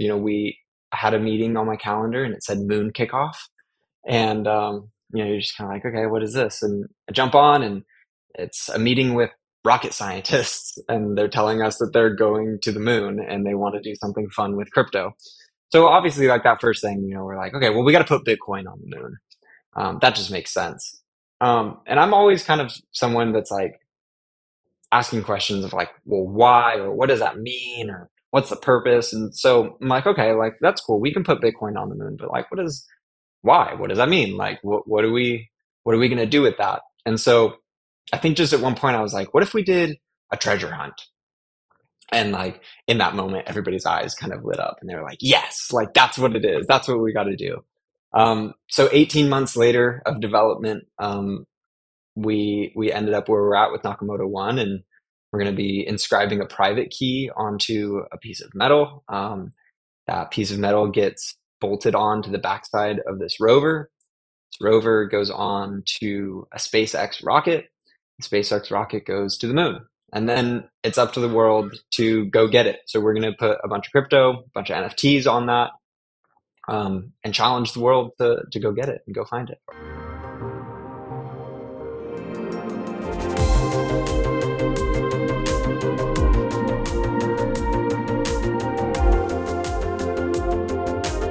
you know, we had a meeting on my calendar and it said moon kickoff. And, um, you know, you're just kind of like, okay, what is this? And I jump on and it's a meeting with rocket scientists and they're telling us that they're going to the moon and they want to do something fun with crypto. So obviously, like that first thing, you know, we're like, okay, well, we got to put Bitcoin on the moon. Um, that just makes sense. Um, and I'm always kind of someone that's like asking questions of like, well, why or what does that mean or what's the purpose? And so I'm like, okay, like that's cool. We can put Bitcoin on the moon, but like, what is why? What does that mean? Like, what what are we what are we going to do with that? And so I think just at one point I was like, what if we did a treasure hunt? And like in that moment, everybody's eyes kind of lit up and they were like, yes, like that's what it is. That's what we got to do. Um, so 18 months later of development, um, we we ended up where we're at with Nakamoto One, and we're going to be inscribing a private key onto a piece of metal. Um, that piece of metal gets bolted onto the backside of this rover. This rover goes on to a SpaceX rocket. The SpaceX rocket goes to the moon. And then it's up to the world to go get it. So we're going to put a bunch of crypto, a bunch of NFTs on that, um, and challenge the world to, to go get it and go find it.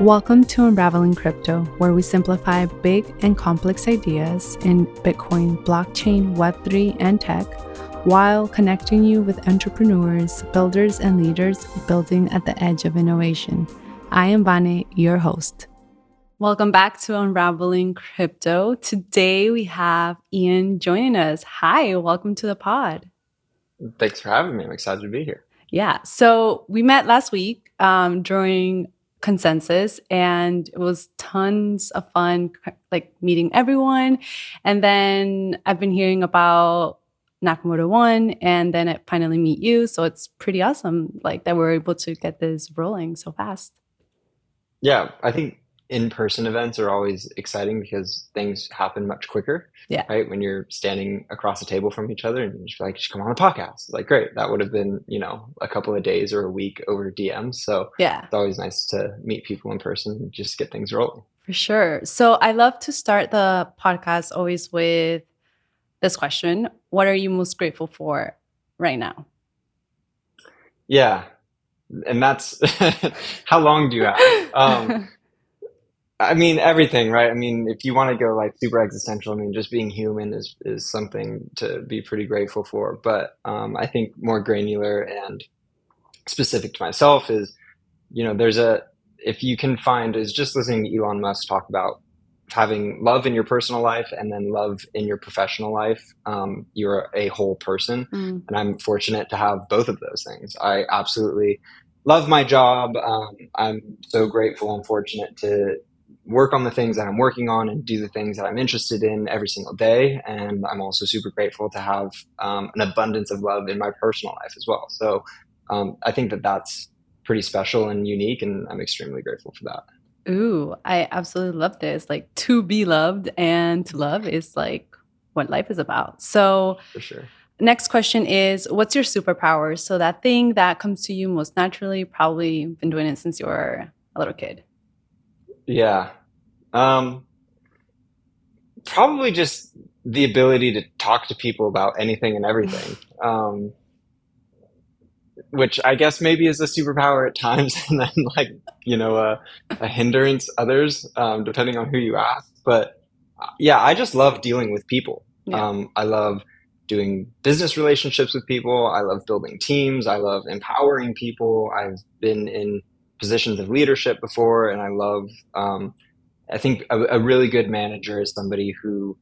Welcome to Unraveling Crypto, where we simplify big and complex ideas in Bitcoin, blockchain, Web3, and tech while connecting you with entrepreneurs, builders, and leaders building at the edge of innovation. I am Vane, your host. Welcome back to Unraveling Crypto. Today we have Ian joining us. Hi, welcome to the pod. Thanks for having me. I'm excited to be here. Yeah. So we met last week um, during consensus and it was tons of fun like meeting everyone. And then i've been hearing about nakamoto one and then i finally meet you so it's pretty awesome like that we're able to get this rolling so fast. Yeah i think in-person events are always exciting because things happen much quicker. Yeah. Right. When you're standing across a table from each other and you're just like, just come on a podcast. Like, great. That would have been, you know, a couple of days or a week over DMs. So yeah, it's always nice to meet people in person and just get things rolling. For sure. So I love to start the podcast always with this question. What are you most grateful for right now? Yeah. And that's how long do you have? Um, I mean everything, right? I mean, if you want to go like super existential, I mean, just being human is is something to be pretty grateful for. But um, I think more granular and specific to myself is, you know, there's a if you can find is just listening to Elon Musk talk about having love in your personal life and then love in your professional life. Um, you're a whole person, mm. and I'm fortunate to have both of those things. I absolutely love my job. Um, I'm so grateful and fortunate to work on the things that I'm working on and do the things that I'm interested in every single day. And I'm also super grateful to have um, an abundance of love in my personal life as well. So um, I think that that's pretty special and unique, and I'm extremely grateful for that. Ooh, I absolutely love this. Like to be loved and to love is like what life is about. So for sure. Next question is what's your superpower? So that thing that comes to you most naturally, probably been doing it since you were a little kid. Yeah, um, probably just the ability to talk to people about anything and everything. Um, which I guess maybe is a superpower at times, and then like you know a, a hindrance others, um, depending on who you ask. But uh, yeah, I just love dealing with people. Yeah. Um, I love doing business relationships with people. I love building teams. I love empowering people. I've been in positions of leadership before, and I love um, I think a, a really good manager is somebody who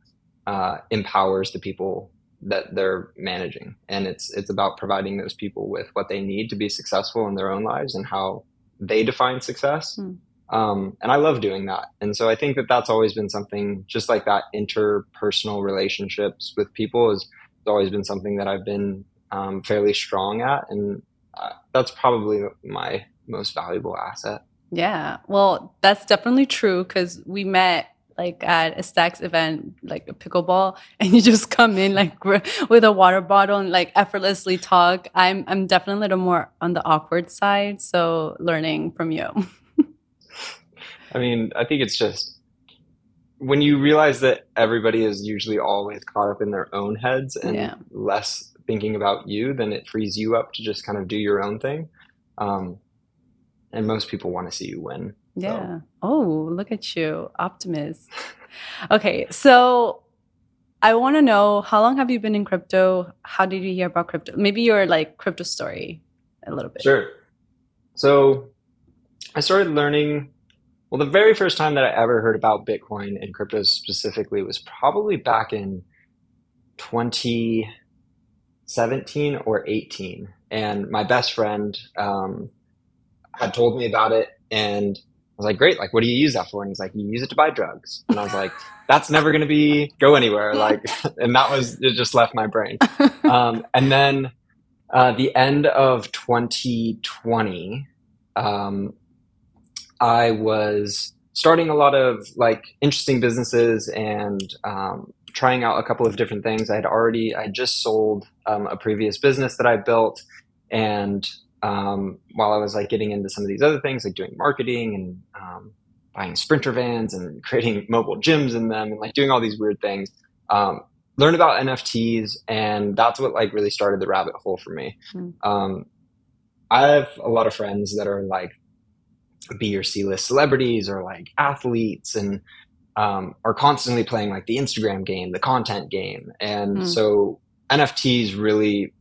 uh, empowers the people that they're managing, and it's it's about providing those people with what they need to be successful in their own lives and how they define success. Mm. Um, and I love doing that. And so I think that that's always been something, just like that interpersonal relationships with people has always been something that I've been um, fairly strong at, and uh, that's probably my most valuable asset. Yeah, well, that's definitely true because we met like at a Stacks event, like a pickleball, and you just come in like with a water bottle and like effortlessly talk. I'm I'm definitely a little more on the awkward side, so learning from you. I mean, I think it's just when you realize that everybody is usually always caught up in their own heads and yeah. less thinking about you, then it frees you up to just kind of do your own thing. Um, and most people want to see you win. Yeah. So. Oh, look at you, optimist. okay, so I want to know how long have you been in crypto? How did you hear about crypto? Maybe your like crypto story a little bit. Sure. So I started learning well, the very first time that I ever heard about Bitcoin and crypto specifically was probably back in 2017 or 18. And my best friend um, had told me about it. And I was like, great. Like, what do you use that for? And he's like, you use it to buy drugs. And I was like, that's never going to be go anywhere. Like, and that was, it just left my brain. Um, and then uh, the end of 2020, um, I was starting a lot of like interesting businesses and um, trying out a couple of different things. I had already, I just sold um, a previous business that I built. And um, while I was like getting into some of these other things, like doing marketing and um, buying sprinter vans and creating mobile gyms in them and like doing all these weird things, um, learned about NFTs. And that's what like really started the rabbit hole for me. Mm. I have a lot of friends that are like B or C list celebrities or like athletes and um, are constantly playing like the Instagram game, the content game. And mm. so NFTs really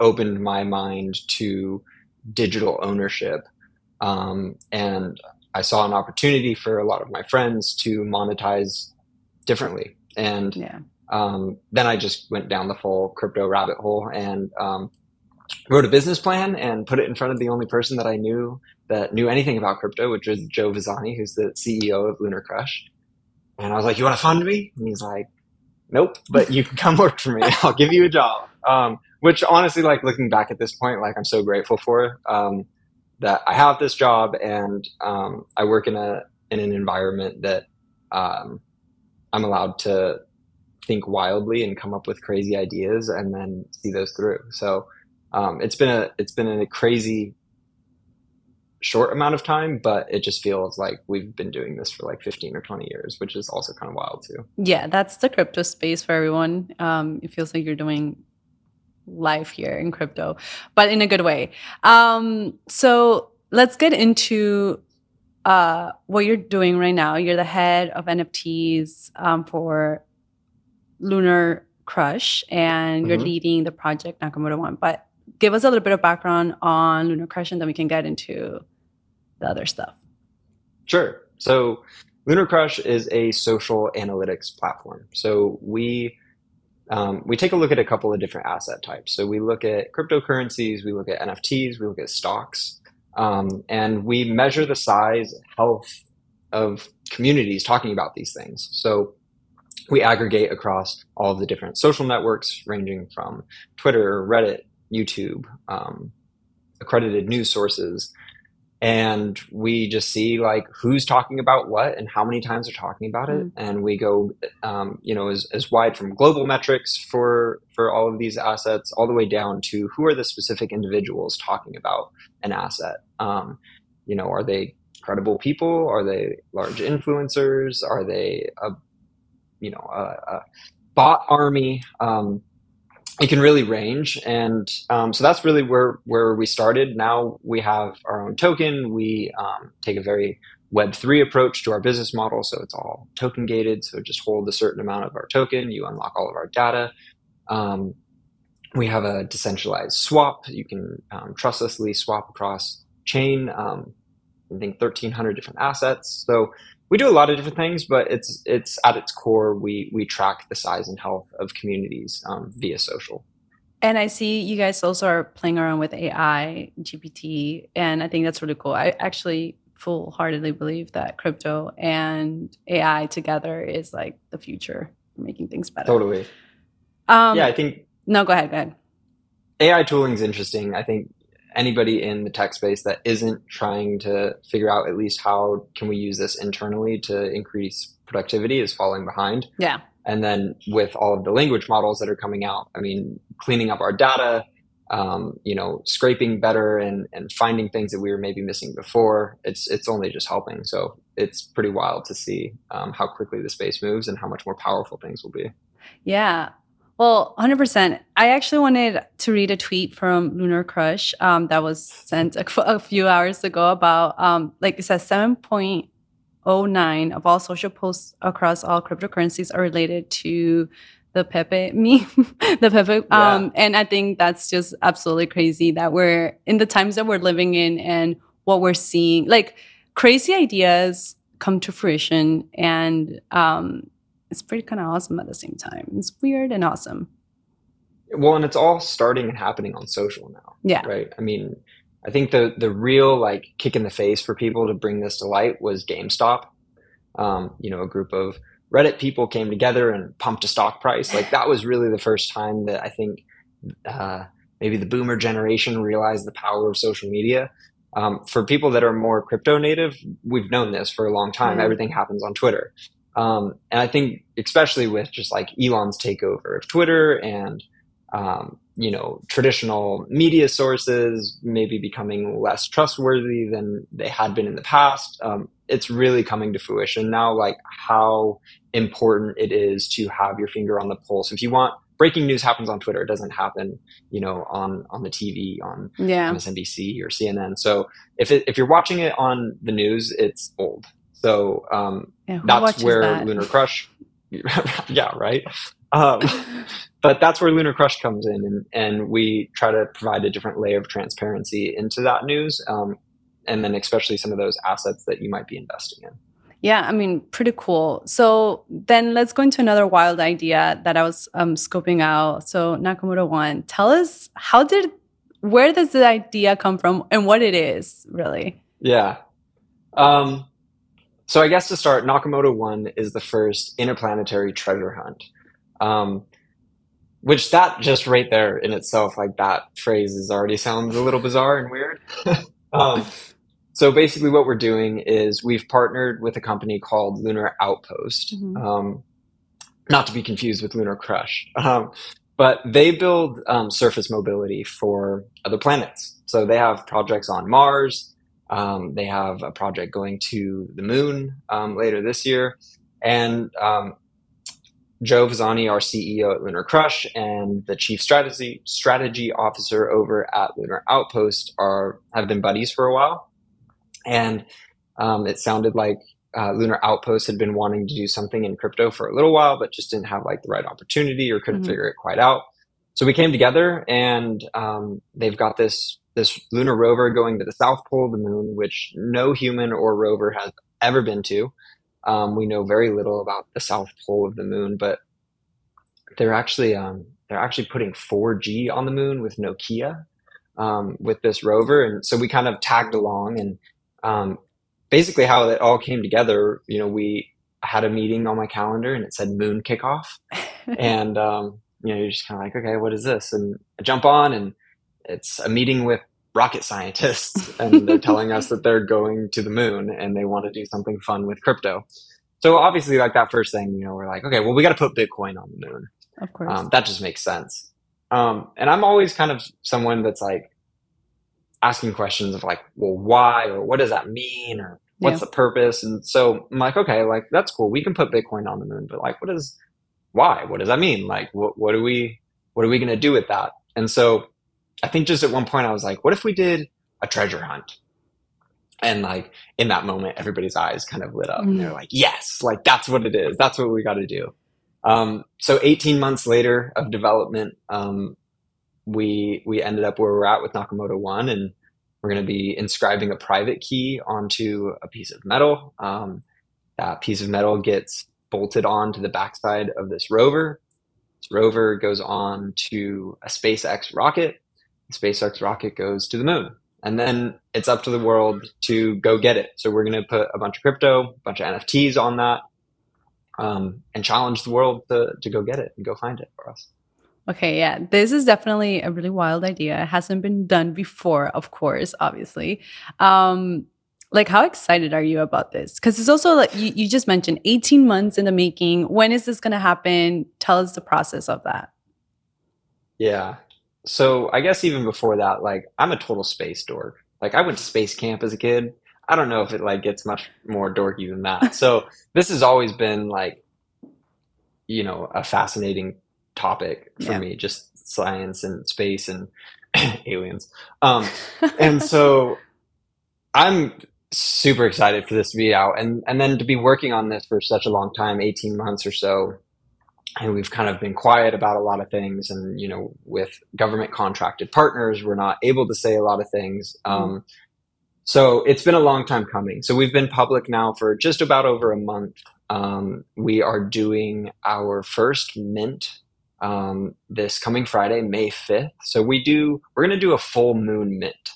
opened my mind to digital ownership. Um, and I saw an opportunity for a lot of my friends to monetize differently. And yeah. um, then I just went down the full crypto rabbit hole and um, wrote a business plan and put it in front of the only person that I knew that knew anything about crypto, which was Joe Vezzani, who's the CEO of Lunar Crush. And I was like, "You want to fund me?" And he's like, "Nope, but you can come work for me. I'll give you a job." Um, which honestly, like looking back at this point, like I'm so grateful for um, that I have this job and um, I work in a in an environment that um, I'm allowed to think wildly and come up with crazy ideas and then see those through. So um, it's been a it's been a crazy short amount of time, but it just feels like we've been doing this for like 15 or 20 years, which is also kind of wild too. Yeah, that's the crypto space for everyone. Um, it feels like you're doing life here in crypto, but in a good way. Um, so let's get into uh, what you're doing right now. You're the head of NFTs um, for Lunar Crush, and you're mm-hmm. leading the project Nakamoto One. But give us a little bit of background on Lunar Crush, and then we can get into the other stuff. Sure. So Lunar Crush is a social analytics platform. So we um, we take a look at a couple of different asset types. So we look at cryptocurrencies, we look at NFTs, we look at stocks, um, and we measure the size, health of communities talking about these things. So we aggregate across all of the different social networks, ranging from Twitter, Reddit, YouTube, um, accredited news sources, and we just see like who's talking about what and how many times they're talking about it, mm. and we go, um, you know, as, as wide from global metrics for for all of these assets, all the way down to who are the specific individuals talking about an asset. Um, you know, are they credible people? Are they large influencers? Are they a you know a, a bot army? Um, it can really range. And um, so that's really where where we started. Now we have our own token. We um, take a very web3 approach to our business model. So it's all token gated. So just hold a certain amount of our token. You unlock all of our data. Um, we have a decentralized swap. You can um, trustlessly swap across chain um, i think 1300 different assets. So we do a lot of different things, but it's it's at its core we we track the size and health of communities um, via social. And I see you guys also are playing around with AI, GPT, and I think that's really cool. I actually full heartedly believe that crypto and AI together is like the future for making things better. Totally. Um, yeah, I think. No, go ahead. Go ahead. AI tooling is interesting. I think anybody in the tech space that isn't trying to figure out at least how can we use this internally to increase productivity is falling behind. Yeah. And then with all of the language models that are coming out, I mean, cleaning up our data, um, you know, scraping better and, and finding things that we were maybe missing before, it's it's only just helping. So it's pretty wild to see um, how quickly the space moves and how much more powerful things will be. Yeah. Well, 100%. I actually wanted to read a tweet from Lunar Crush um, that was sent a, a, few hours ago about, um, like, it says 7.09 of all social posts across all cryptocurrencies are related to the Pepe meme, the Pepe. Yeah. Um, and I think that's just absolutely crazy that we're in the times that we're living in and what we're seeing. Like crazy ideas come to fruition, and um, it's pretty kind of awesome at the same time. It's weird and awesome. Well, and it's all starting and happening on social now. Yeah. Right. I mean, I think the the real like kick in the face for people to bring this to light was GameStop. Um, you know, a group of Reddit people came together and pumped a stock price. Like that was really the first time that I think uh, maybe the boomer generation realized the power of social media. Um, for people that are more crypto native, we've known this for a long time. Mm-hmm. Everything happens on Twitter. Um, and I think, especially with just like Elon's takeover of Twitter and, um, you know, traditional media sources maybe becoming less trustworthy than they had been in the past, um, it's really coming to fruition now, like how important it is to have your finger on the pulse. If you want breaking news happens on Twitter, it doesn't happen, you know, on on the TV, on yeah. MSNBC or CNN. So if it, if you're watching it on the news, it's old. So um, yeah, that's where that? Lunar Crush, yeah, right. Um, but that's where Lunar Crush comes in, and, and we try to provide a different layer of transparency into that news, um, and then especially some of those assets that you might be investing in. Yeah, I mean, pretty cool. So then let's go into another wild idea that I was um, scoping out. So Nakamoto one, tell us how did, where does the idea come from, and what it is really? Yeah. Um, so I guess to start, Nakamoto One is the first interplanetary treasure hunt. Um, which that just right there in itself, like that phrase is already sounds a little bizarre and weird. um, so basically, what we're doing is we've partnered with a company called Lunar Outpost, mm-hmm. um, not to be confused with Lunar Crush, um, but they build um, surface mobility for other planets. So they have projects on Mars, um, they have a project going to the moon um, later this year. And um, Joe Vezzani, our CEO at Lunar Crush, and the chief strategy strategy officer over at Lunar Outpost are have been buddies for a while. And um, it sounded like uh, Lunar Outpost had been wanting to do something in crypto for a little while, but just didn't have like the right opportunity or couldn't mm-hmm. figure it quite out. So we came together, and um, they've got this this lunar rover going to the south pole of the moon, which no human or rover has ever been to. Um, we know very little about the south pole of the moon, but they're actually um, they're actually putting 4G on the moon with Nokia um, with this rover, and so we kind of tagged along. And um, basically, how it all came together, you know, we had a meeting on my calendar, and it said moon kickoff, and um, you know, you're just kind of like, okay, what is this? And I jump on and it's a meeting with rocket scientists and they're telling us that they're going to the moon and they want to do something fun with crypto. So obviously, like that first thing, you know, we're like, okay, well, we got to put Bitcoin on the moon. Of course, um, that just makes sense. Um, and I'm always kind of someone that's like asking questions of like, well, why or what does that mean or what's yeah. the purpose? And so I'm like, okay, like that's cool. We can put Bitcoin on the moon, but like, what is why? What does that mean? Like, what what are we what are we going to do with that? And so I think just at one point I was like, what if we did a treasure hunt? And like in that moment, everybody's eyes kind of lit up. Mm. And they're like, yes, like that's what it is. That's what we got to do. Um, so 18 months later of development, um, we we ended up where we're at with Nakamoto One, and we're going to be inscribing a private key onto a piece of metal. Um, that piece of metal gets bolted onto the backside of this rover. This rover goes on to a SpaceX rocket SpaceX rocket goes to the moon. And then it's up to the world to go get it. So we're going to put a bunch of crypto, a bunch of NFTs on that, um, and challenge the world to, to go get it and go find it for us. Okay, yeah, this is definitely a really wild idea. It hasn't been done before, of course, obviously. Um, like how excited are you about this because it's also like you, you just mentioned 18 months in the making when is this going to happen tell us the process of that yeah so i guess even before that like i'm a total space dork. Like i went to space camp as a kid. I don't know if it like gets much more dorky than that. So this has always been like you know a fascinating topic for yeah. me just science and space and aliens. Um and so i'm super excited for this to be out. And and then to be working on this for such a long time 18 months or so and we've kind of been quiet about a lot of things. And you know with government contracted partners we're not able to say a lot of things. Mm. um, so it's been a long time coming. So we've been public now for just about over a month. Um, we are doing our first mint um, this coming friday may 5th so we do we're going to do a full moon mint.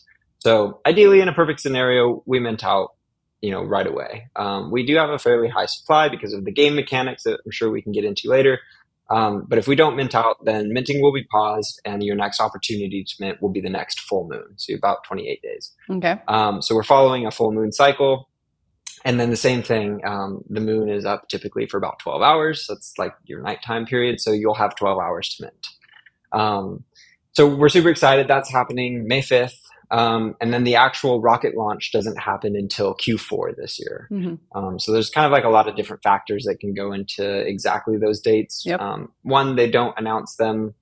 So ideally, in a perfect scenario, we mint out, you know, right away. Um, we do have a fairly high supply because of the game mechanics that I'm sure we can get into later. Um, but if we don't mint out, then minting will be paused, and your next opportunity to mint will be the next full moon, so about 28 days. Okay. Um, so we're following a full moon cycle, and then the same thing. Um, the moon is up typically for about 12 hours. That's like your nighttime period, so you'll have 12 hours to mint. Um, so we're super excited. That's happening May 5th. Um, and then the actual rocket launch doesn't happen until Q4 this year. Mm-hmm. Um, so there's kind of like a lot of different factors that can go into exactly those dates. Yep. Um, one, they don't announce them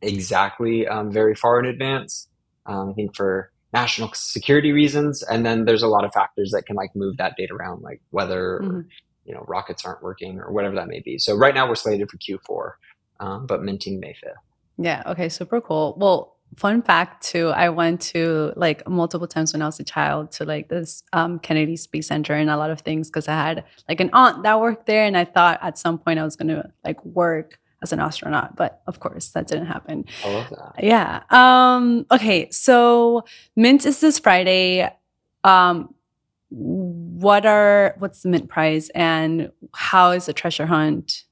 exactly um, very far in advance. Um, I think for national security reasons, and then there's a lot of factors that can like move that date around, like whether mm-hmm. you know rockets aren't working or whatever that may be. So right now we're slated for Q4, um, but minting May 5th. Yeah. Okay. Super cool. Well fun fact too i went to like multiple times when i was a child to like this um, kennedy space center and a lot of things because i had like an aunt that worked there and i thought at some point i was going to like work as an astronaut but of course that didn't happen. I love that. Yeah um okay so mint is this friday. Um what are what's the mint prize and how is the treasure hunt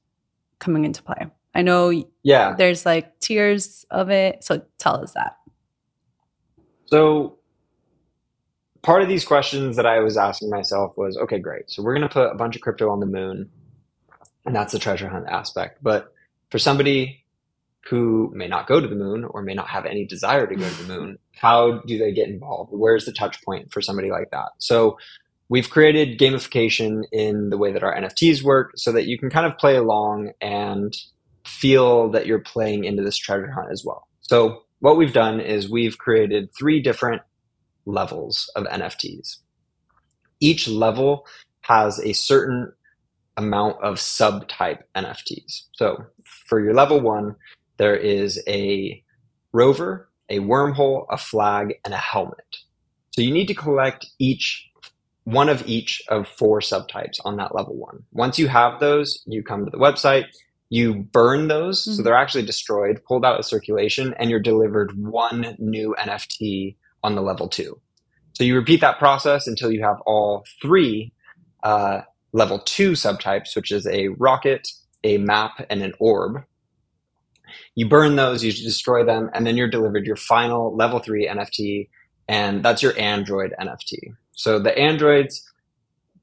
coming into play I know yeah. there's like tiers of it. So tell us that. So part of these questions that I was asking myself was, okay, great. So we're going to put a bunch of crypto on the moon and that's the treasure hunt aspect. But for somebody who may not go to the moon or may not have any desire to go to the moon, how do they get involved? Where's the touch point for somebody like that? So we've created gamification in the way that our NFTs work so that you can kind of play along and feel that you're playing into this treasure hunt as well. So what we've done is we've created three different levels of NFTs. Each level has a certain amount of subtype NFTs. So for your level one, there is a rover, a wormhole, a flag, and a helmet. So you need to collect each one of each of four subtypes on that level one. Once you have those, you come to the website, you burn those mm-hmm. so they're actually destroyed pulled out of circulation and you're delivered one new nft on the level two. So you repeat that process until you have all three uh, level two subtypes which is a rocket a map and an orb. You burn those you destroy them and then you're delivered your final level three nft and that's your android nft so the androids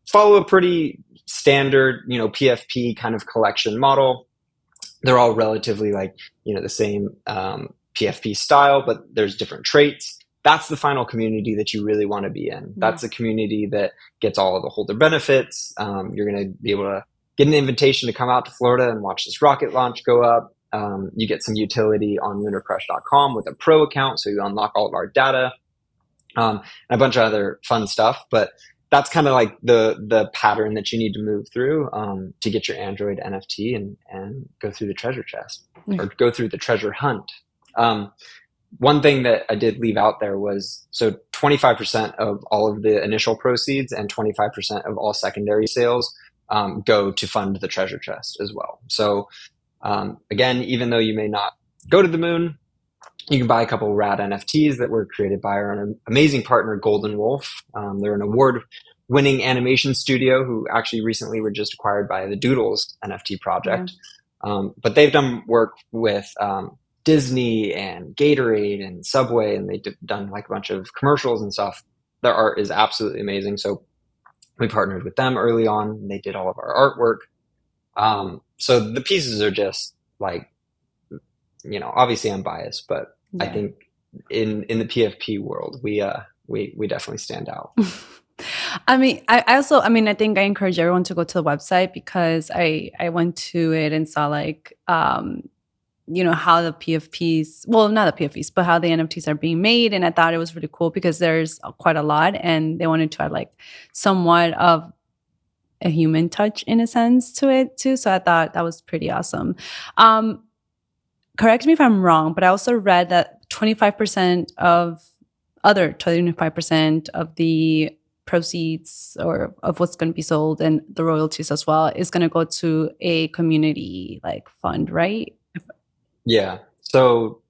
follow a pretty standard you know pfp kind of collection model they're all relatively like you know the same um, PFP style, but there's different traits. That's the final community that you really want to be in. That's the community that gets all of the holder benefits. Um, you're going to be able to get an invitation to come out to Florida and watch this rocket launch go up. Um, you get some utility on lunarcrush.com with a pro account, so you unlock all of our data um, and a bunch of other fun stuff. But that's kind of like the the pattern that you need to move through um, to get your Android NFT and and go through the treasure chest mm-hmm. or go through the treasure hunt. Um, one thing that I did leave out there was so 25% of all of the initial proceeds and 25% of all secondary sales um, go to fund the treasure chest as well. So um, again, even though you may not go to the moon, you can buy a couple rad NFTs that were created by our amazing partner Golden Wolf. Um, they're an award-winning animation studio who actually recently were just acquired by the Doodles NFT project. Yeah. Um, but they've done work with um, Disney and Gatorade and Subway, and they've done like a bunch of commercials and stuff. their art is absolutely amazing. So we partnered with them early on. and They did all of our artwork. Um, so the pieces are just like, you know, obviously I'm biased, but yeah. I think in in the PFP world, we uh we we definitely stand out. I mean, I, I also, I mean, I think I encourage everyone to go to the website because I I went to it and saw like, um, you know, how the PFPs, well, not the PFPs, but how the NFTs are being made, and I thought it was really cool because there's quite a lot, and they wanted to add like somewhat of a human touch in a sense to it too. So I thought that was pretty awesome. Um, correct me if I'm wrong, but I also read that 25% of other 25% of the proceeds or of what's going to be sold and the royalties as well is going to go to a community like fund, right? Yeah. So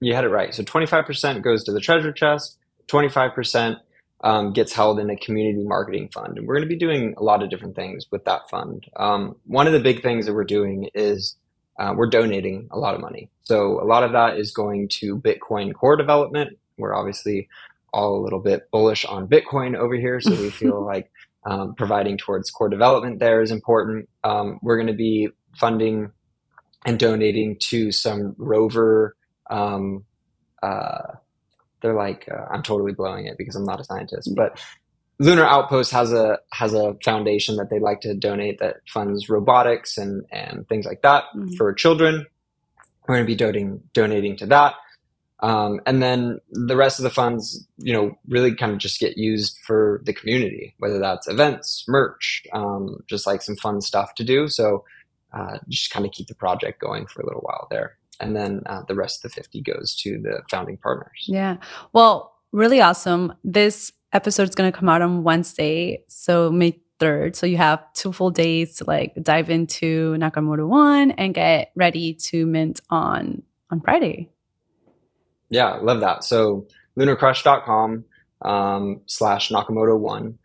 you had it right. So 25% goes to the treasure chest, 25% um, gets held in a community marketing fund. And we're going to be doing a lot of different things with that fund. Um, one of the big things that we're doing is uh, we're donating a lot of money. So a lot of that is going to Bitcoin core development. We're obviously all a little bit bullish on Bitcoin over here. So we feel like um, providing towards core development there is important. Um, we're going to be funding and donating to some rover um, uh, they're like uh, I'm totally blowing it because I'm not a scientist, but Lunar Outpost has a has a foundation that they like to donate that funds robotics and and things like that mm-hmm. for children. We're going to be donating donating to that. Um, and then the rest of the funds, you know, really kind of just get used for the community, whether that's events, merch, um, just like some fun stuff to do. So uh, just kind of keep the project going for a little while there and then uh, the rest of the 50 goes to the founding partners. Yeah. Well, really awesome. This episode is going to come out on Wednesday, so May 3rd. So you have two full days to like dive into Nakamoto 1 and get ready to mint on on Friday. Yeah, love that. So lunarcrush.com um, slash Nakamoto 1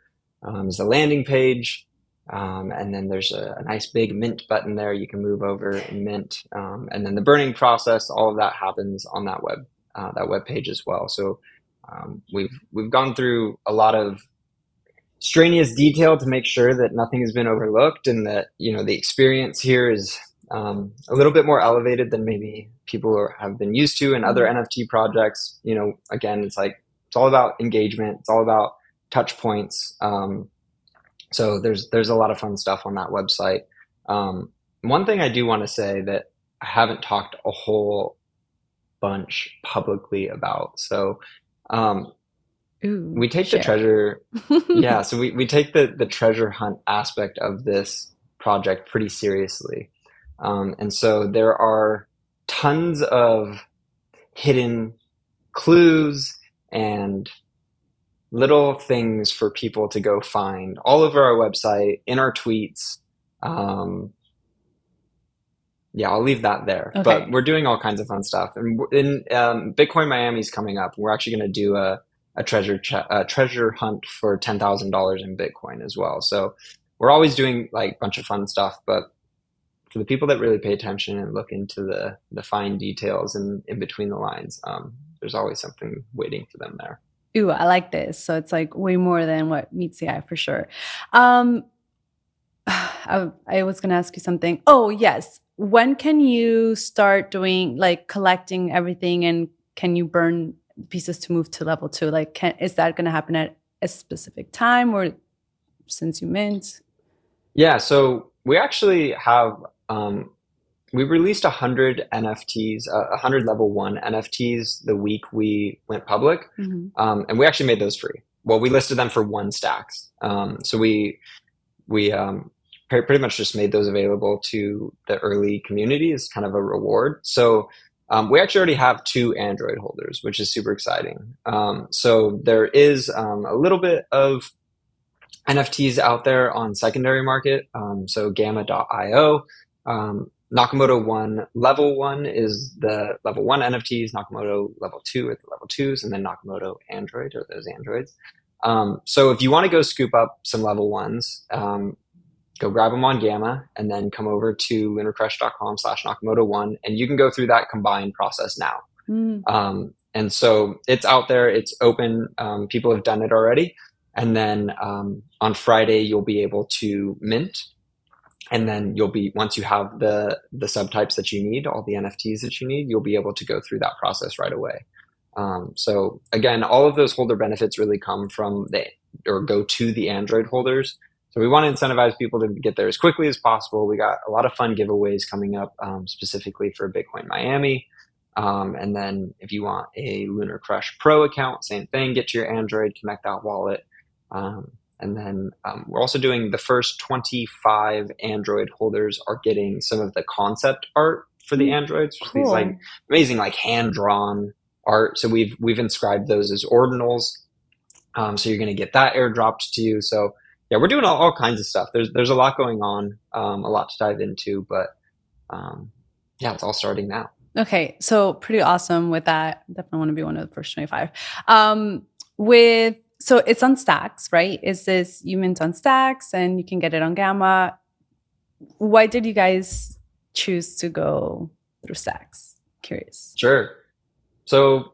um, is the landing page. Um, and then there's a, a, nice big mint button there. You can move over and mint. Um, and then the burning process, all of that happens on that web uh, that web page as well. So um, we've we've gone through a lot of strenuous detail to make sure that nothing has been overlooked and that you know the experience here is um, a little bit more elevated than maybe people are, have been used to in other mm-hmm. NFT projects. You know, again, it's like it's all about engagement. It's all about touch points. Um, so there's there's a lot of fun stuff on that website. Um, one thing I do want to say that I haven't talked a whole bunch publicly about. So um, Ooh, we take share. the treasure, yeah. So we, we take the the treasure hunt aspect of this project pretty seriously, um, and so there are tons of hidden clues and little things for people to go find all over our website, in our tweets. Um, yeah, I'll leave that there. Okay. But we're doing all kinds of fun stuff. And in um, Bitcoin Miami's coming up. We're actually going to do a, a treasure ch- a treasure hunt for ten thousand dollars in Bitcoin as well. So we're always doing like a bunch of fun stuff. But for the people that really pay attention and look into the the fine details and in between the lines, um, there's always something waiting for them there ooh, I like this. So it's like way more than what meets the eye for sure. Um, I, I was going to ask you something. Oh, yes. When can you start doing like collecting everything and can you burn pieces to move to level two? Like, can, is that going to happen at a specific time or since you mint? Yeah. So we actually have um, we released 100 nfts uh, 100 level one nfts the week we went public mm-hmm. um, and we actually made those free well we listed them for one stacks um, so we we um, pretty much just made those available to the early community as kind of a reward. So um, we actually already have two android holders which is super exciting. Um, so there is um, a little bit of nfts out there on secondary market. So gamma.io um, Nakamoto 1 level 1 is the level 1 NFTs, Nakamoto level 2 are the level 2s, and then Nakamoto Android are those Androids. Um, so if you want to go scoop up some level 1s, um, go grab them on Gamma and then come over to lunarcrush.com slash Nakamoto 1 and you can go through that combined process now. Mm. Um, and so it's out there, it's open. Um, people have done it already. And then um, on Friday, you'll be able to mint. And then you'll be once you have the the subtypes that you need, all the NFTs that you need, you'll be able to go through that process right away. Um, so again, all of those holder benefits really come from the or go to the Android holders. So we want to incentivize people to get there as quickly as possible. We got a lot of fun giveaways coming up, um, specifically for Bitcoin Miami. Um, and then if you want a Lunar Crush Pro account, same thing. Get to your Android, connect that wallet. Um, and then um, we're also doing the first 25 Android holders are getting some of the concept art for the hmm. Androids. Cool. These like amazing, like hand drawn art. So we've we've inscribed those as ordinals. Um, so you're going to get that airdropped to you. So yeah, we're doing all, all kinds of stuff. There's there's a lot going on, um, a lot to dive into, but um, yeah, it's all starting now. Okay, so pretty awesome with that. Definitely want to be one of the first 25. Um, with so it's on Stacks, right? Is this you mint on Stacks and you can get it on Gamma? Why did you guys choose to go through Stacks? Curious. Sure. So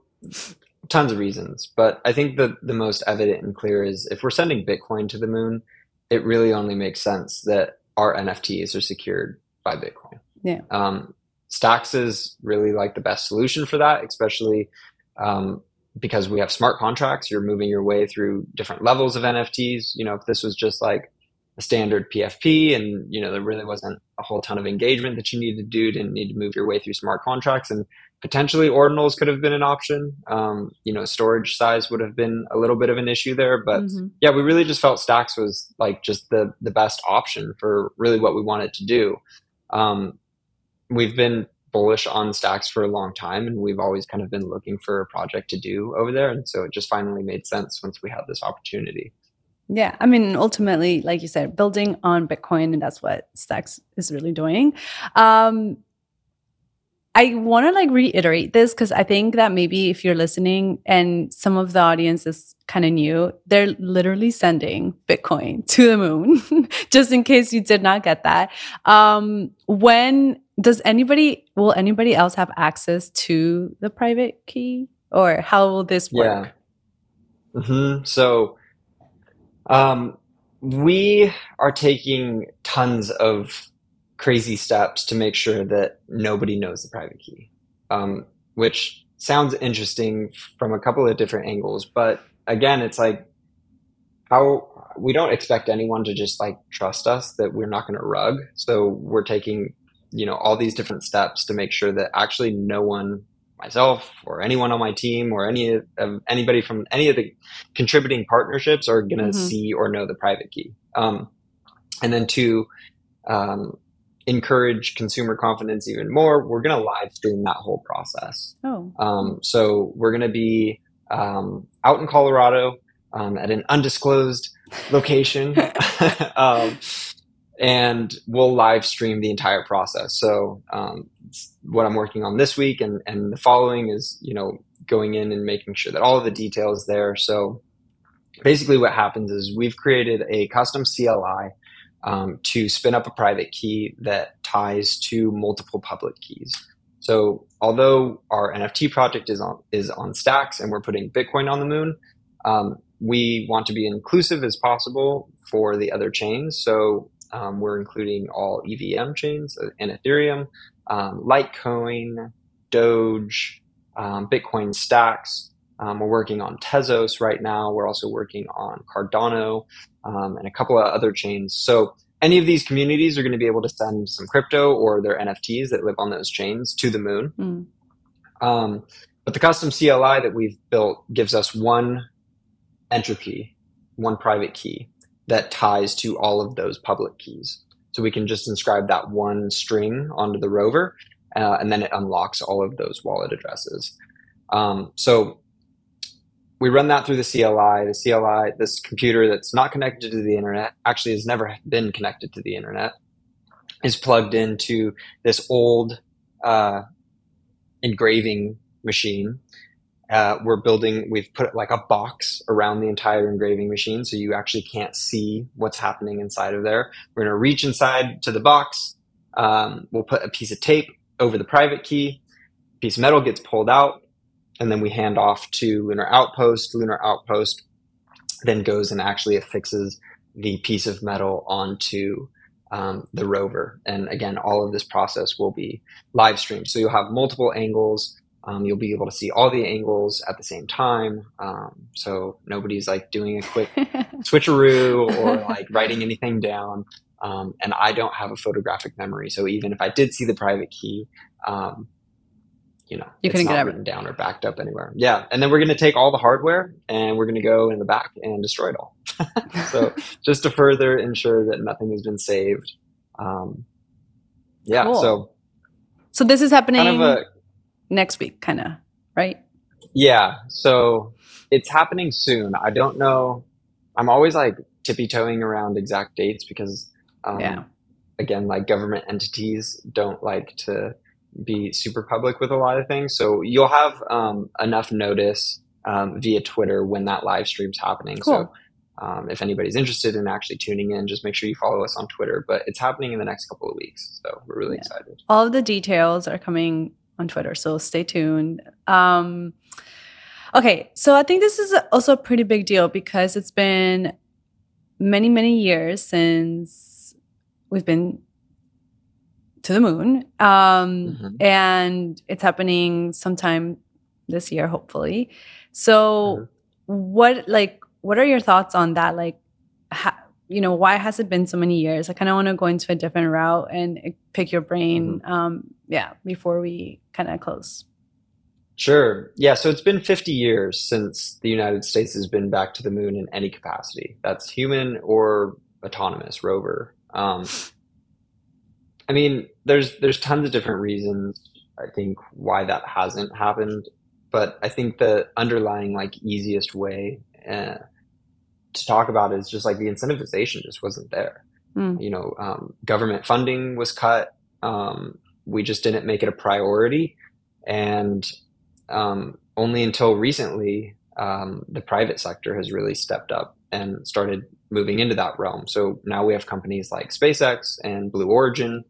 tons of reasons, but I think the the most evident and clear is if we're sending Bitcoin to the moon, it really only makes sense that our NFTs are secured by Bitcoin. Yeah. Um, Stacks is really like the best solution for that, especially um, because we have smart contracts. You're moving your way through different levels of NFTs. You know, if this was just like a standard PFP and, you know, there really wasn't a whole ton of engagement that you needed to do, didn't need to move your way through smart contracts and potentially ordinals could have been an option. Um, you know, storage size would have been a little bit of an issue there, but mm-hmm. yeah, we really just felt Stacks was like just the, the best option for really what we wanted to do. Um, we've been bullish on stacks for a long time and we've always kind of been looking for a project to do over there and so it just finally made sense once we had this opportunity yeah i mean ultimately like you said building on bitcoin and that's what stacks is really doing um I want to like reiterate this because I think that maybe if you're listening and some of the audience is kind of new, they're literally sending Bitcoin to the moon, just in case you did not get that. Um, when does anybody, will anybody else have access to the private key or how will this work? Yeah. Mm-hmm. So, um, we are taking tons of crazy steps to make sure that nobody knows the private key, um, which sounds interesting from a couple of different angles. But again, it's like how we don't expect anyone to just like trust us that we're not going to rug. So we're taking, you know, all these different steps to make sure that actually no one, myself or anyone on my team or any of anybody from any of the contributing partnerships are going to mm-hmm. see or know the private key. Um, and then two, um, encourage consumer confidence even more, we're going to live stream that whole process. Oh. Um, so we're going to be um, out in Colorado um, at an undisclosed location. Um, and we'll live stream the entire process. So um, what I'm working on this week and, and the following is, you know, going in and making sure that all of the details there. So basically what happens is we've created a custom CLI um, to spin up a private key that ties to multiple public keys. So although our NFT project is on is on Stacks and we're putting Bitcoin on the moon, um, we want to be inclusive as possible for the other chains. So um, we're including all EVM chains and Ethereum, um, Litecoin, Doge, um, Bitcoin Stacks, um, we're working on Tezos right now. We're also working on Cardano um, and a couple of other chains. So any of these communities are going to be able to send some crypto or their NFTs that live on those chains to the moon. Mm. Um, but the custom CLI that we've built gives us one entropy, one private key that ties to all of those public keys. So we can just inscribe that one string onto the rover, uh, and then it unlocks all of those wallet addresses. Um, so we run that through the CLI. The CLI, this computer that's not connected to the internet, actually has never been connected to the internet, is plugged into this old uh, engraving machine. Uh, we're building, we've put like a box around the entire engraving machine so you actually can't see what's happening inside of there. We're going to reach inside to the box. Um, we'll put a piece of tape over the private key. Piece of metal gets pulled out and then we hand off to Lunar Outpost. Lunar Outpost then goes and actually affixes the piece of metal onto um, the rover. And again, all of this process will be live streamed. So you'll have multiple angles. Um, you'll be able to see all the angles at the same time. Um, so nobody's like doing a quick switcheroo or like writing anything down. Um, and I don't have a photographic memory. So even if I did see the private key, um, you know, you couldn't get it written down or backed up anywhere. Yeah. And then we're going to take all the hardware and we're going to go in the back and destroy it all. so just to further ensure that nothing has been saved. Um, yeah. Cool. So, so this is happening kind of a, next week, kind of, right? Yeah. So it's happening soon. I don't know. I'm always like tippy toeing around exact dates because, um, yeah. again, like government entities don't like to be super public with a lot of things. So you'll have um, enough notice um, via Twitter when that live stream's happening. Cool. So um, if anybody's interested in actually tuning in, just make sure you follow us on Twitter. But it's happening in the next couple of weeks. So we're really yeah. excited. All of the details are coming on Twitter. So stay tuned. Um, okay. So I think this is also a pretty big deal because it's been many, many years since we've been to the moon. Um, mm-hmm. And it's happening sometime this year, hopefully. So, mm-hmm. what like what are your thoughts on that? Like, ha- you know, why has it been so many years? I kind of want to go into a different route and eh, pick your brain. Mm-hmm. Um, yeah, before we kind of close. Sure. Yeah. So it's been 50 years since the United States has been back to the moon in any capacity. That's human or autonomous rover. Um, I mean, there's there's tons of different reasons I think why that hasn't happened, but I think the underlying like easiest way uh, to talk about is just like the incentivization just wasn't there. Mm. You know, um, government funding was cut. Um, we just didn't make it a priority, and um, only until recently um, the private sector has really stepped up and started moving into that realm. So now we have companies like SpaceX and Blue Origin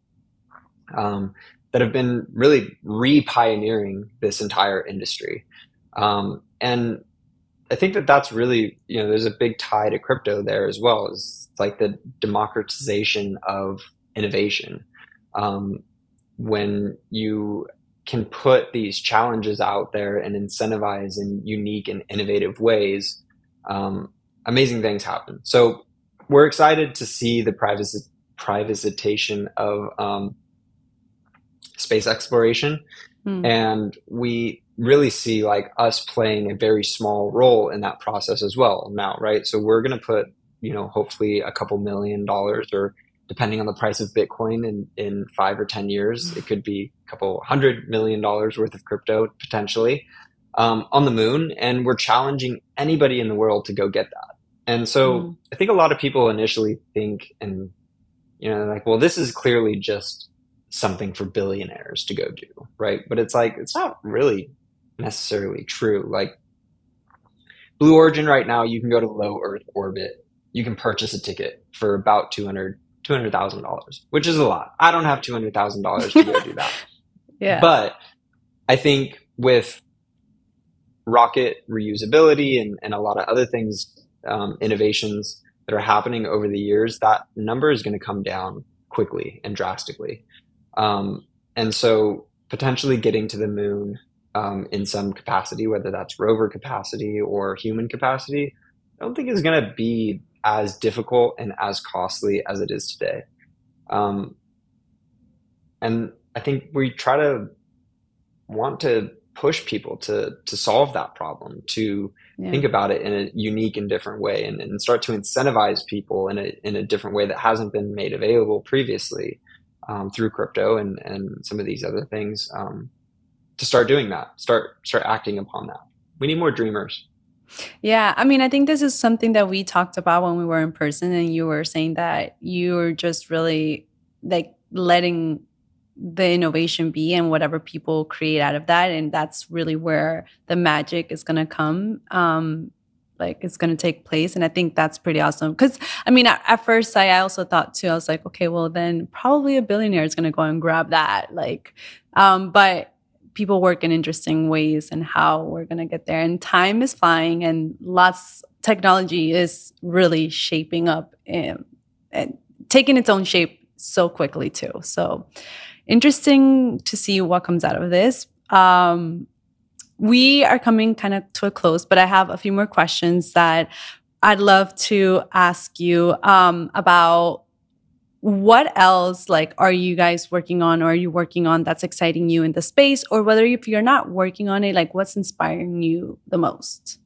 um, that have been really re-pioneering this entire industry. Um, and I think that that's really, you know, there's a big tie to crypto there as well. It's like the democratization of innovation. Um, when you can put these challenges out there and incentivize in unique and innovative ways, um, amazing things happen. So we're excited to see the privacy, privatization of um, space exploration. Mm. And we really see like us playing a very small role in that process as well now, right? So we're going to put, you know, hopefully a couple million dollars or depending on the price of Bitcoin in, in five or 10 years, it could be a couple hundred million dollars worth of crypto potentially um, on the moon. And we're challenging anybody in the world to go get that. And so mm. I think a lot of people initially think and, you know, like, well, this is clearly just something for billionaires to go do, right? But it's like it's not really necessarily true. Like Blue Origin right now, you can go to low Earth orbit. You can purchase a ticket for about 200 $200,000, which is a lot. I don't have $200,000 to go do that. yeah. But I think with rocket reusability and, and a lot of other things, um, innovations that are happening over the years, that number is going to come down quickly and drastically. Um, and so potentially getting to the moon um, in some capacity, whether that's rover capacity or human capacity, I don't think is going to be as difficult and as costly as it is today. Um, and I think we try to want to push people to to solve that problem, to yeah. think about it in a unique and different way, and, and start to incentivize people in a in a different way that hasn't been made available previously um, through crypto and and some of these other things um, to start doing that start start acting upon that. We need more dreamers. Yeah i mean i think this is something that we talked about when we were in person and you were saying that you were just really like letting the innovation be and whatever people create out of that and that's really where the magic is going to come. Um, like it's going to take place and i think that's pretty awesome because i mean at, at, first I, I also thought too i was like okay well then probably a billionaire is going to go and grab that like um but people work in interesting ways and how we're going to get there. And time is flying, and lots technology is really shaping up and, and taking its own shape so quickly too. So interesting to see what comes out of this. Um, we are coming kind of to a close, but I have a few more questions that I'd love to ask you um, about what else like are you guys working on or are you working on that's exciting you in the space? Or whether if you're not working on it like what's inspiring you the most?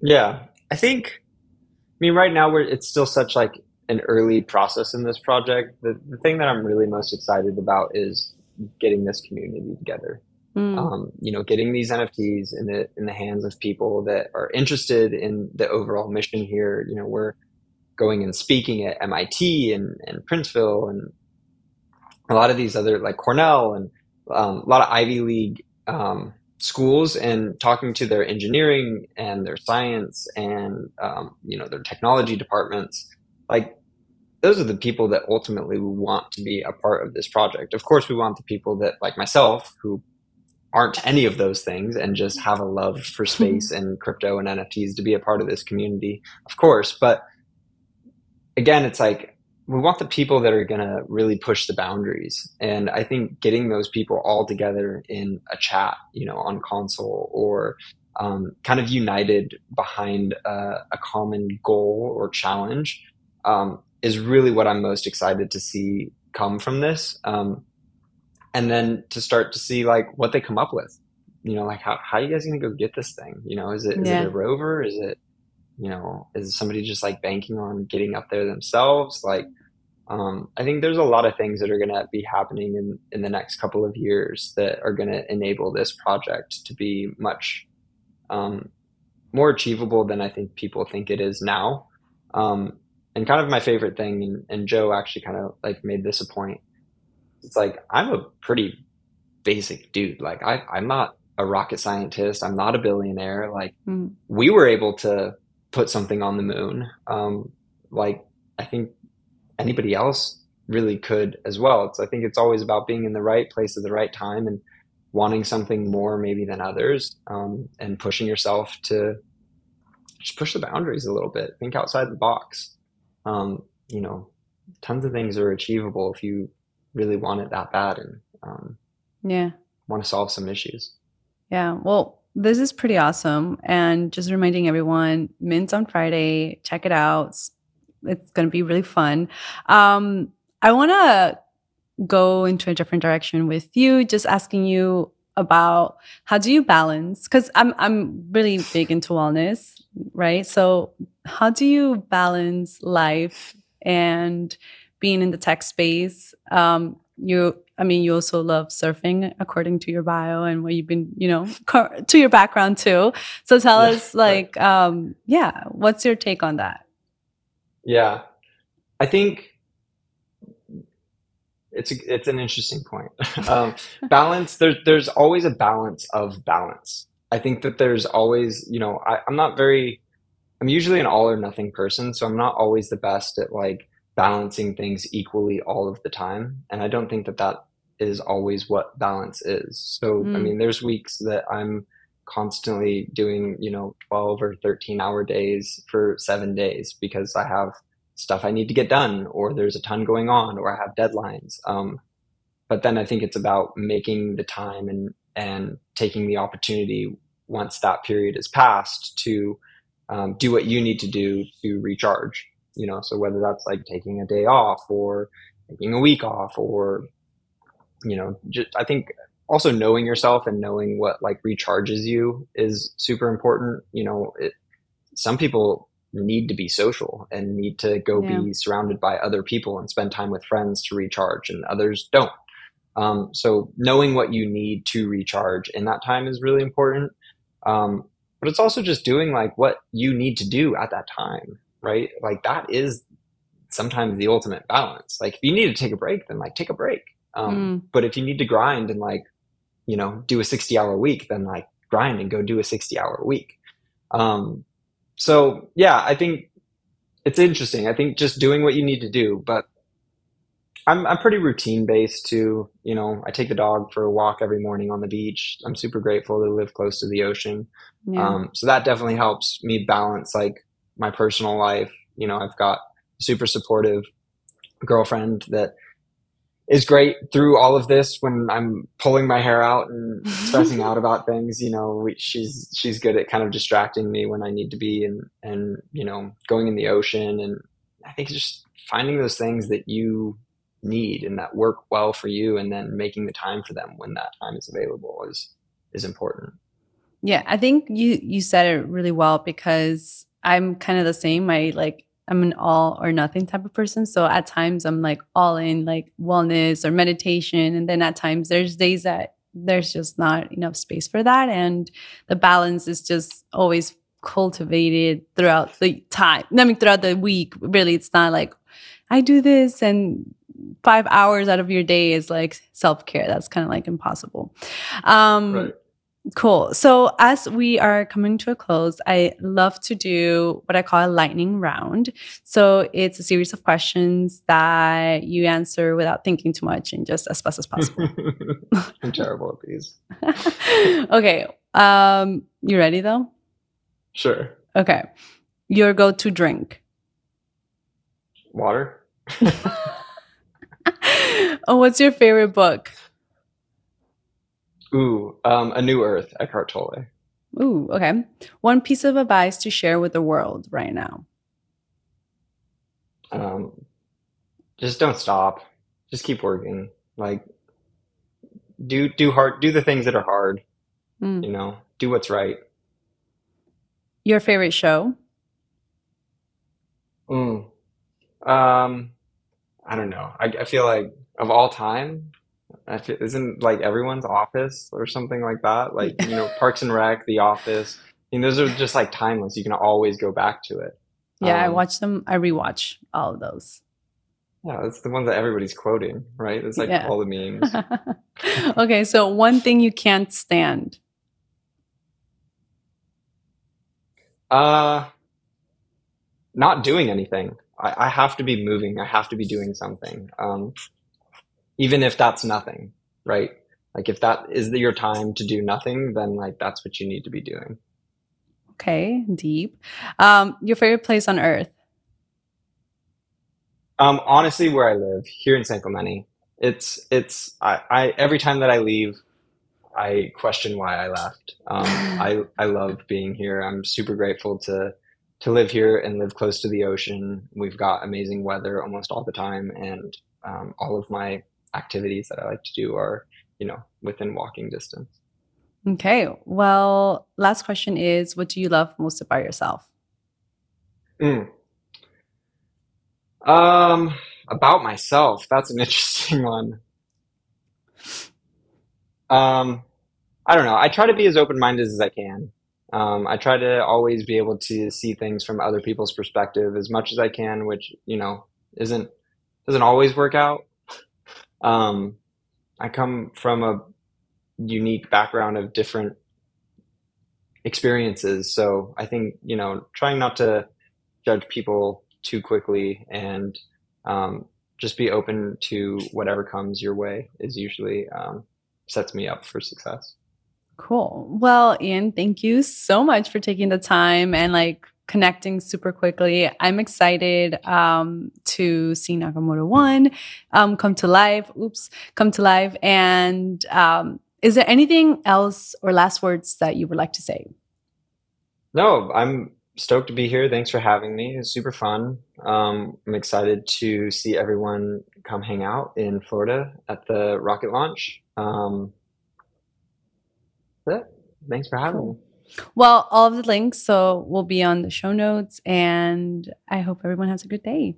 Yeah. I think i mean right now we're it's still such like an early process in this project. The, the thing that i'm really most excited about is getting this community together mm. um, you know getting these nfts in the in the hands of people that are interested in the overall mission here. You know we're going and speaking at MIT and, and Princeton and a lot of these other like Cornell and um, a lot of Ivy League um, schools and talking to their engineering and their science and um, you know their technology departments. Like those are the people that ultimately we want to be a part of this project. Of course we want the people that like myself who aren't any of those things and just have a love for space and crypto and nfts to be a part of this community of course but again, it's like we want the people that are going to really push the boundaries. And I think getting those people all together in a chat, you know, on console or um, kind of united behind a, a, common goal or challenge um, is really what I'm most excited to see come from this. Um, and then to start to see like what they come up with, you know, like how, how are you guys going to go get this thing? You know, is it, is yeah. it a rover? Is it, you know is somebody just like banking on getting up there themselves like um, i think there's a lot of things that are going to be happening in in the next couple of years that are going to enable this project to be much um, more achievable than i think people think it is now um, and kind of my favorite thing and, and joe actually kind of like made this a point it's like i'm a pretty basic dude like I, i'm not a rocket scientist i'm not a billionaire like mm. we were able to put something on the moon. Um, like I think anybody else really could as well. It's I think it's always about being in the right place at the right time and wanting something more maybe than others, um, and pushing yourself to just push the boundaries a little bit. Think outside the box. Um, you know, tons of things are achievable if you really want it that bad and um, yeah, want to solve some issues. Yeah. Well, this is pretty awesome. And just reminding everyone, mints on Friday, check it out. It's going to be really fun. Um, I want to go into a different direction with you, just asking you about how do you balance because I'm I'm really big into wellness, right? So how do you balance life and being in the tech space? Um, you I mean, you also love surfing according to your bio and what you've been, you know, to your background too. So tell us, like, right. um, yeah, what's your take on that? Yeah, I think it's a, it's an interesting point. um, balance. There's there's always a balance of balance. I think that there's always, you know, I, I'm not very. I'm usually an all or nothing person, so I'm not always the best at like balancing things equally all of the time. And I don't think that that is always what balance is. So, mm. I mean, there's weeks that I'm constantly doing, you know, 12 or 13 hour days for seven days because I have stuff I need to get done or there's a ton going on or I have deadlines. Um, but then I think it's about making the time and, and taking the opportunity once that period is passed to um, do what you need to do to recharge you know so whether that's like taking a day off or taking a week off or you know just i think also knowing yourself and knowing what like recharges you is super important you know it, some people need to be social and need to go yeah. be surrounded by other people and spend time with friends to recharge and others don't. Um, so knowing what you need to recharge in that time is really important. Um, but it's also just doing like what you need to do at that time right? Like that is sometimes the ultimate balance. Like if you need to take a break, then like take a break. Um, mm. But if you need to grind and like, you know, do a 60 hour week, then like grind and go do a 60 hour week. Um, so yeah, I think it's interesting. I think just doing what you need to do, but I'm I'm pretty routine based too. You know, I take the dog for a walk every morning on the beach. I'm super grateful to live close to the ocean. Yeah. Um, so that definitely helps me balance like my personal life. You know, I've got a super supportive girlfriend that is great through all of this when I'm pulling my hair out and stressing out about things. You know, we, she's she's good at kind of distracting me when I need to be, and and you know, going in the ocean. And I think just finding those things that you need and that work well for you, and then making the time for them when that time is available is is important. Yeah, I think you you said it really well because I'm kind of the same. I like I'm an all or nothing type of person. So at times I'm like all in like wellness or meditation. And then at times there's days that there's just not enough space for that. And the balance is just always cultivated throughout the time. I mean, throughout the week. Really, it's not like I do this and five hours out of your day is like self care. That's kind of like impossible. Um, Right. Cool. So, as we are coming to a close, I love to do what I call a lightning round. So, it's a series of questions that you answer without thinking too much and just as fast as possible. I'm terrible at these. okay. Um, you ready though? Sure. Okay. Your go to drink. Water. oh, what's your favorite book? Ooh, um, A New Earth, Eckhart Tolle. Ooh, okay. One piece of advice to share with the world right now. Um, just don't stop. Just keep working. Like, do do hard. Do the things that are hard. Mm. You know, do what's right. Your favorite show? Mm. Um, I don't know. I, I feel like of all time, I isn't like everyone's Office or something like that. Like you know, Parks and Rec, The Office. I mean, those are just like timeless. You can always go back to it. Yeah, I Um, watch them. I rewatch all of those. Yeah, that's the ones that everybody's quoting, right? It's like Yeah. all the memes. okay, so one thing you can't stand. Uh, not doing anything. I, I have to be moving. I have to be doing something. Um, even if that's nothing, right? Like if that is your time to do nothing, then like that's what you need to be doing. Okay, deep. Um, your favorite place on earth? Um, honestly, where I live here in San Clemente, it's it's I, I every time that I leave, I question why I left. Um, I I love being here. I'm super grateful to to live here and live close to the ocean. We've got amazing weather almost all the time, and um, all of my activities that I like to do are you know within walking distance. Okay, well, last question is what do you love most about yourself? Mm. Um, about myself, that's an interesting one. Um, I don't know. I try to be as open-minded as I can. Um, I try to always be able to see things from other people's perspective as much as I can, which, you know, isn't doesn't always work out. Um, I come from a unique background of different experiences, so I think, you know, trying not to judge people too quickly and um, just be open to whatever comes your way is usually um, sets me up for success. Cool. Well, Ian, thank you so much for taking the time and like connecting super quickly. I'm excited um, to see Nakamoto One um, come to life. Oops, come to life. And um, is there anything else or last words that you would like to say? No, I'm stoked to be here. Thanks for having me. It's super fun. Um, I'm excited to see everyone come hang out in Florida at the rocket launch. Um, that's it. Thanks for having Cool. me. Well, all of the links so will be on the show notes, and I hope everyone has a good day.